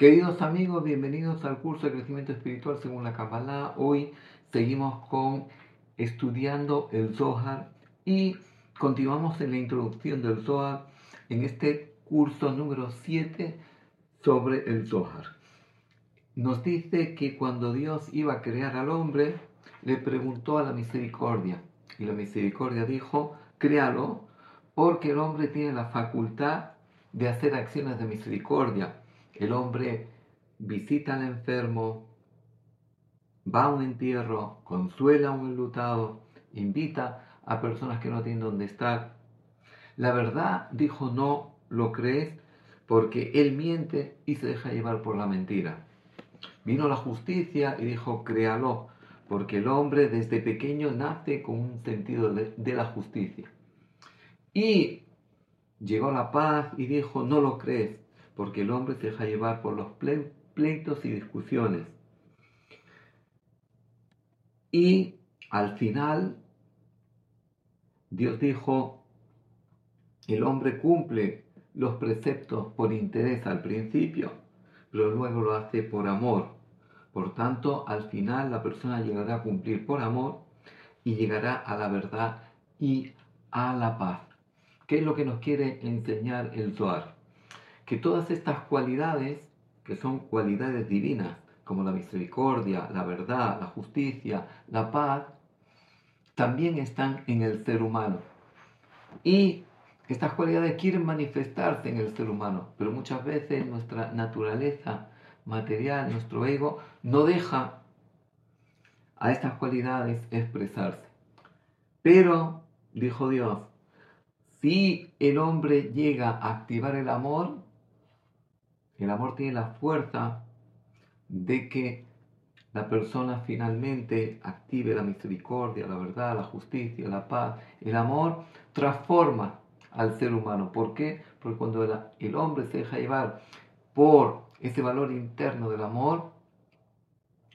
Queridos amigos, bienvenidos al curso de crecimiento espiritual según la Kabbalah. Hoy seguimos con estudiando el Zohar y continuamos en la introducción del Zohar en este curso número 7 sobre el Zohar. Nos dice que cuando Dios iba a crear al hombre, le preguntó a la misericordia y la misericordia dijo, créalo porque el hombre tiene la facultad de hacer acciones de misericordia el hombre visita al enfermo, va a un entierro, consuela a un enlutado, invita a personas que no tienen dónde estar. La verdad, dijo, no lo crees porque él miente y se deja llevar por la mentira. Vino la justicia y dijo, créalo, porque el hombre desde pequeño nace con un sentido de, de la justicia. Y llegó la paz y dijo, no lo crees, porque el hombre se deja llevar por los pleitos y discusiones. Y al final, Dios dijo, el hombre cumple los preceptos por interés al principio, pero luego lo hace por amor. Por tanto, al final la persona llegará a cumplir por amor y llegará a la verdad y a la paz. ¿Qué es lo que nos quiere enseñar el Zohar? Que todas estas cualidades, que son cualidades divinas, como la misericordia, la verdad, la justicia, la paz, también están en el ser humano. Y estas cualidades quieren manifestarse en el ser humano, pero muchas veces nuestra naturaleza material, nuestro ego, no deja a estas cualidades expresarse. Pero, dijo Dios, si el hombre llega a activar el amor, el amor tiene la fuerza de que la persona finalmente active la misericordia, la verdad, la justicia, la paz. El amor transforma al ser humano. ¿Por qué? Porque cuando el, hombre se deja llevar por ese valor interno del amor,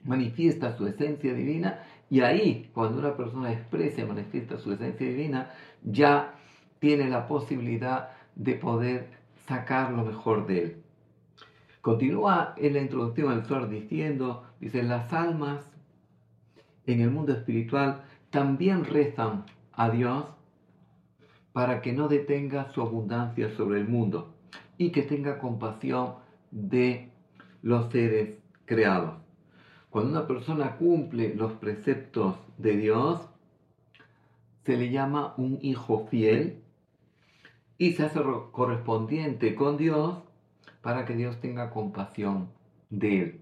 manifiesta su esencia divina y ahí, cuando una persona expresa y manifiesta su esencia divina, ya tiene la posibilidad de poder sacar lo mejor de él. Continúa en la introducción al Zohar diciendo, dice, las almas en el mundo espiritual también rezan a Dios para que no detenga su abundancia sobre el mundo y que tenga compasión de los seres creados. Cuando una persona cumple los preceptos de Dios, se le llama un hijo fiel y se hace correspondiente con Dios para que Dios tenga compasión de él.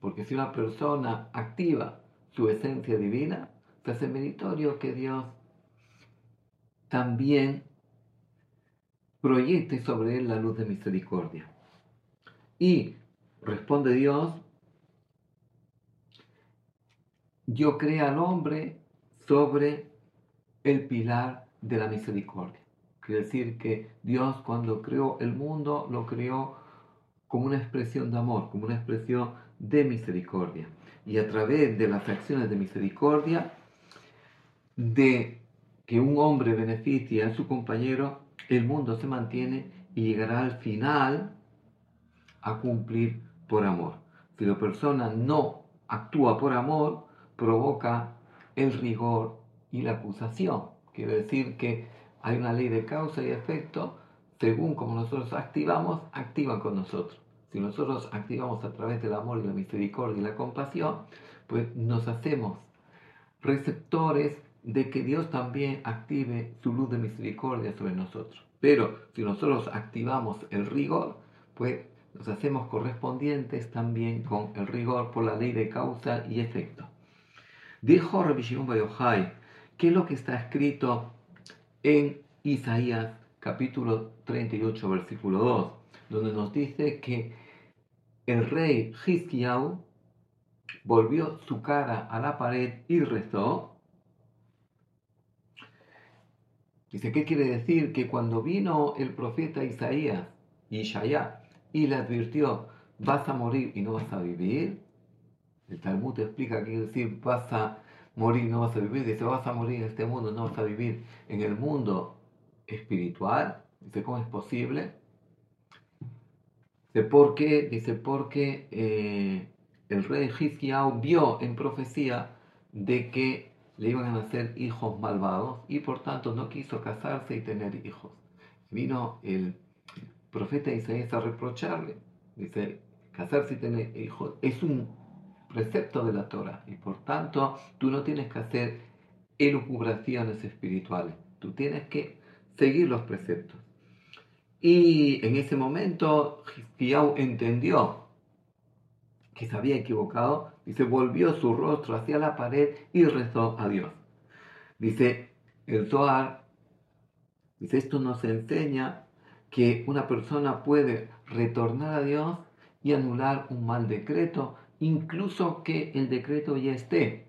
Porque si una persona activa su esencia divina, se hace meritorio que Dios también proyecte sobre él la luz de misericordia. Y responde Dios, yo creé al hombre sobre el pilar de la misericordia. Quiere decir que Dios cuando creó el mundo lo creó como una expresión de amor, como una expresión de misericordia. Y a través de las acciones de misericordia, de que un hombre beneficie a su compañero, el mundo se mantiene y llegará al final a cumplir por amor. Si la persona no actúa por amor, provoca el rigor y la acusación. Quiere decir que hay una ley de causa y efecto, según como nosotros activamos, activan con nosotros si nosotros activamos a través del amor y la misericordia y la compasión, pues nos hacemos receptores de que Dios también active su luz de misericordia sobre nosotros. Pero si nosotros activamos el rigor, pues nos hacemos correspondientes también con el rigor por la ley de causa y efecto. Dijo Rabbi Shimon Yochai, ¿qué es lo que está escrito en Isaías capítulo 38, versículo 2, donde nos dice que el rey Hiskiau volvió su cara a la pared y rezó. Dice, ¿qué quiere decir? Que cuando vino el profeta Isaías, Ishaya, y le advirtió, vas a morir y no vas a vivir, el Talmud explica que quiere decir, vas a morir no vas a vivir. Dice, vas a morir en este mundo, no vas a vivir en el mundo espiritual. Dice, ¿cómo es posible? Dice, porque eh, el rey Hizkiyahu vio en profecía de que le iban a nacer hijos malvados y por tanto no quiso casarse y tener hijos. Vino el profeta Isaías a reprocharle. Dice, casarse y tener hijos es un precepto de la Torah y por tanto tú no tienes que hacer elucubraciones espirituales, tú tienes que seguir los preceptos. Y en ese momento Hizkiyahu entendió que se había equivocado se volvió su rostro hacia la pared y rezó a Dios. Dice el Zohar, dice esto nos enseña que una persona puede retornar a Dios y anular un mal decreto, incluso que el decreto ya esté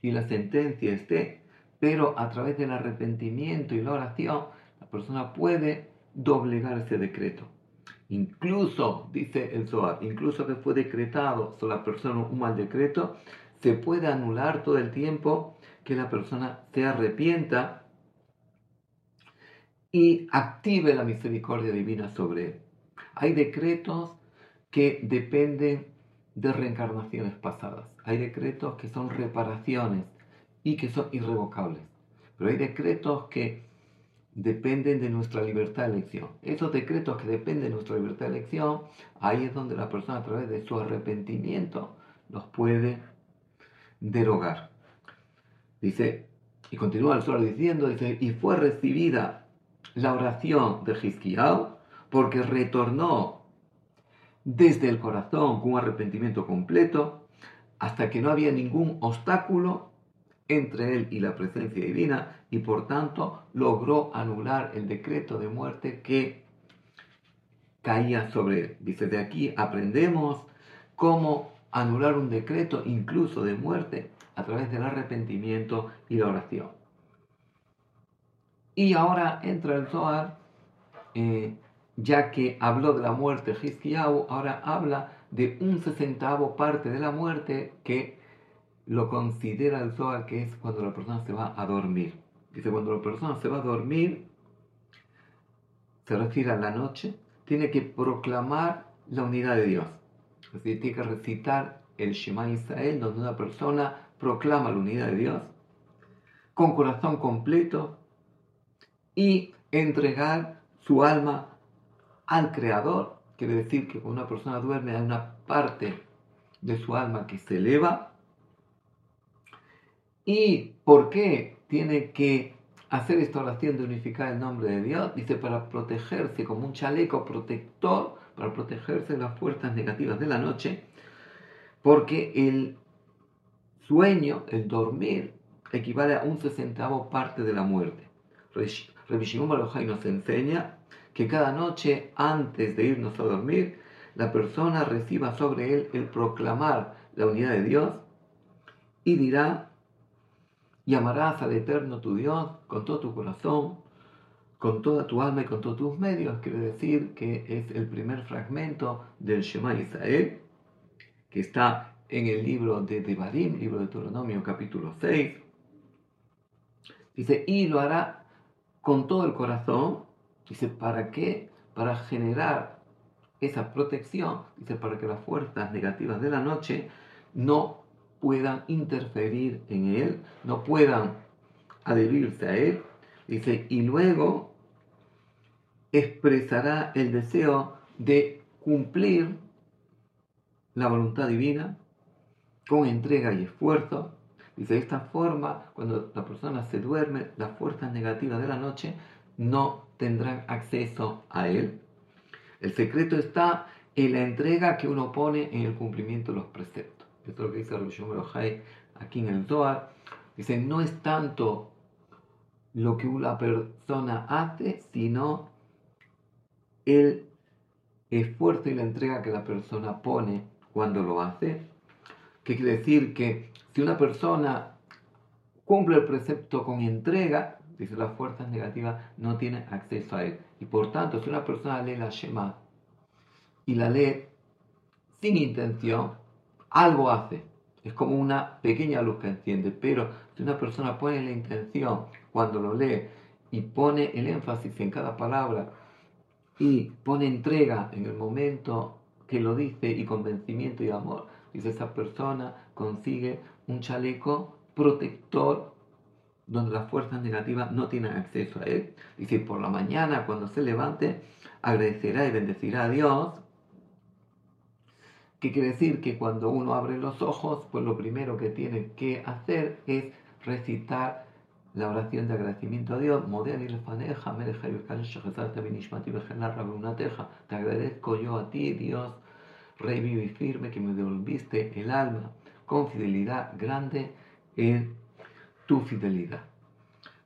y la sentencia esté, pero a través del arrepentimiento y la oración, la persona puede doblegar ese decreto. Incluso, dice el Zohar, incluso que fue decretado sobre la persona un mal decreto, se puede anular todo el tiempo que la persona se arrepienta y active la misericordia divina sobre él. Hay decretos que dependen de reencarnaciones pasadas. Hay decretos que son reparaciones y que son irrevocables. Pero hay decretos que dependen de nuestra libertad de elección. Esos decretos que dependen de nuestra libertad de elección, ahí es donde la persona a través de su arrepentimiento los puede derogar. Dice, y continúa el sol diciendo, dice, y fue recibida la oración de Hizkiyahu porque retornó desde el corazón con un arrepentimiento completo hasta que no había ningún obstáculo entre él y la presencia divina y por tanto logró anular el decreto de muerte que caía sobre él. Dice, de aquí aprendemos cómo anular un decreto incluso de muerte a través del arrepentimiento y la oración. Y ahora entra el Zohar, eh, ya que habló de la muerte Hizkiyahu, ahora habla de un sesentavo parte de la muerte que lo considera el Zohar que es cuando la persona se va a dormir. Dice, cuando la persona se va a dormir, se refiere a la noche, tiene que proclamar la unidad de Dios. Es decir, tiene que recitar el Shema Israel, donde una persona proclama la unidad de Dios con corazón completo y entregar su alma al Creador. Quiere decir que cuando una persona duerme hay una parte de su alma que se eleva ¿Y por qué tiene que hacer esta oración de unificar el nombre de Dios? Dice, para protegerse como un chaleco protector, para protegerse de las fuerzas negativas de la noche, porque el sueño, el dormir, equivale a un sesentavo parte de la muerte. Rabbi Shimon nos enseña que cada noche antes de irnos a dormir, la persona reciba sobre él el proclamar la unidad de Dios y dirá y amarás al Eterno tu Dios con todo tu corazón, con toda tu alma y con todos tus medios. Quiere decir que es el primer fragmento del Shema Israel, que está en el libro de Devarim, libro de Deuteronomio capítulo 6. Dice, y lo hará con todo el corazón. Dice, ¿para qué? Para generar esa protección. Dice, para que las fuerzas negativas de la noche no puedan interferir en él, no puedan adherirse a él. Dice, y luego expresará el deseo de cumplir la voluntad divina con entrega y esfuerzo. Dice, de esta forma, cuando la persona se duerme, las fuerzas negativas de la noche no tendrán acceso a él. El secreto está en la entrega que uno pone en el cumplimiento de los preceptos. Esto es lo que dice Rabbi aquí en el Zohar. Dice, no es tanto lo que una persona hace, sino el esfuerzo y la entrega que la persona pone cuando lo hace. ¿Qué quiere decir? Que si una persona cumple el precepto con entrega, dice las fuerzas negativas no tienen acceso a él. Y por tanto, si una persona lee la Shema y la lee sin intención, algo hace. Es como una pequeña luz que enciende, pero si una persona pone la intención cuando lo lee y pone el énfasis en cada palabra y pone entrega en el momento que lo dice y convencimiento y amor. Dice, esa persona consigue un chaleco protector donde las fuerzas negativas no tienen acceso a él. Dice, por la mañana cuando se levante, agradecerá y bendecirá a Dios. ¿Qué quiere decir? Que cuando uno abre los ojos, pues lo primero que tiene que hacer es recitar la oración de agradecimiento a Dios. Te agradezco yo a ti, Dios, Rey vivo y firme, que me devolviste el alma con fidelidad grande en tu fidelidad.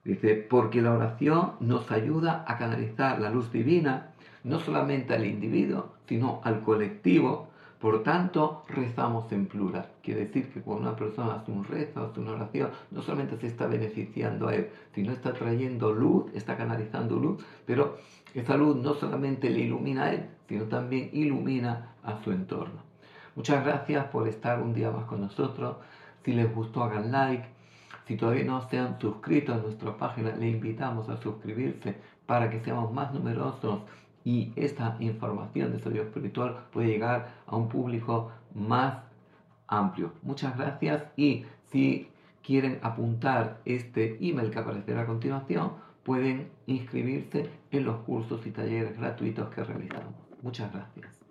Dice, porque la oración nos ayuda a canalizar la luz divina, no solamente al individuo, sino al colectivo. Por tanto, rezamos en plural. Quiere decir que cuando una persona hace un rezo, hace una oración, no solamente se está beneficiando a él, sino está trayendo luz, está canalizando luz, pero esa luz no solamente le ilumina a él, sino también ilumina a su entorno. Muchas gracias por estar un día más con nosotros. Si les gustó, hagan like. Si todavía no se han suscrito a nuestra página, le invitamos a suscribirse para que seamos más numerosos y esta información de estudio espiritual puede llegar a un público más amplio. Muchas gracias y si quieren apuntar este email que aparecerá a continuación, pueden inscribirse en los cursos y talleres gratuitos que realizamos. Muchas gracias.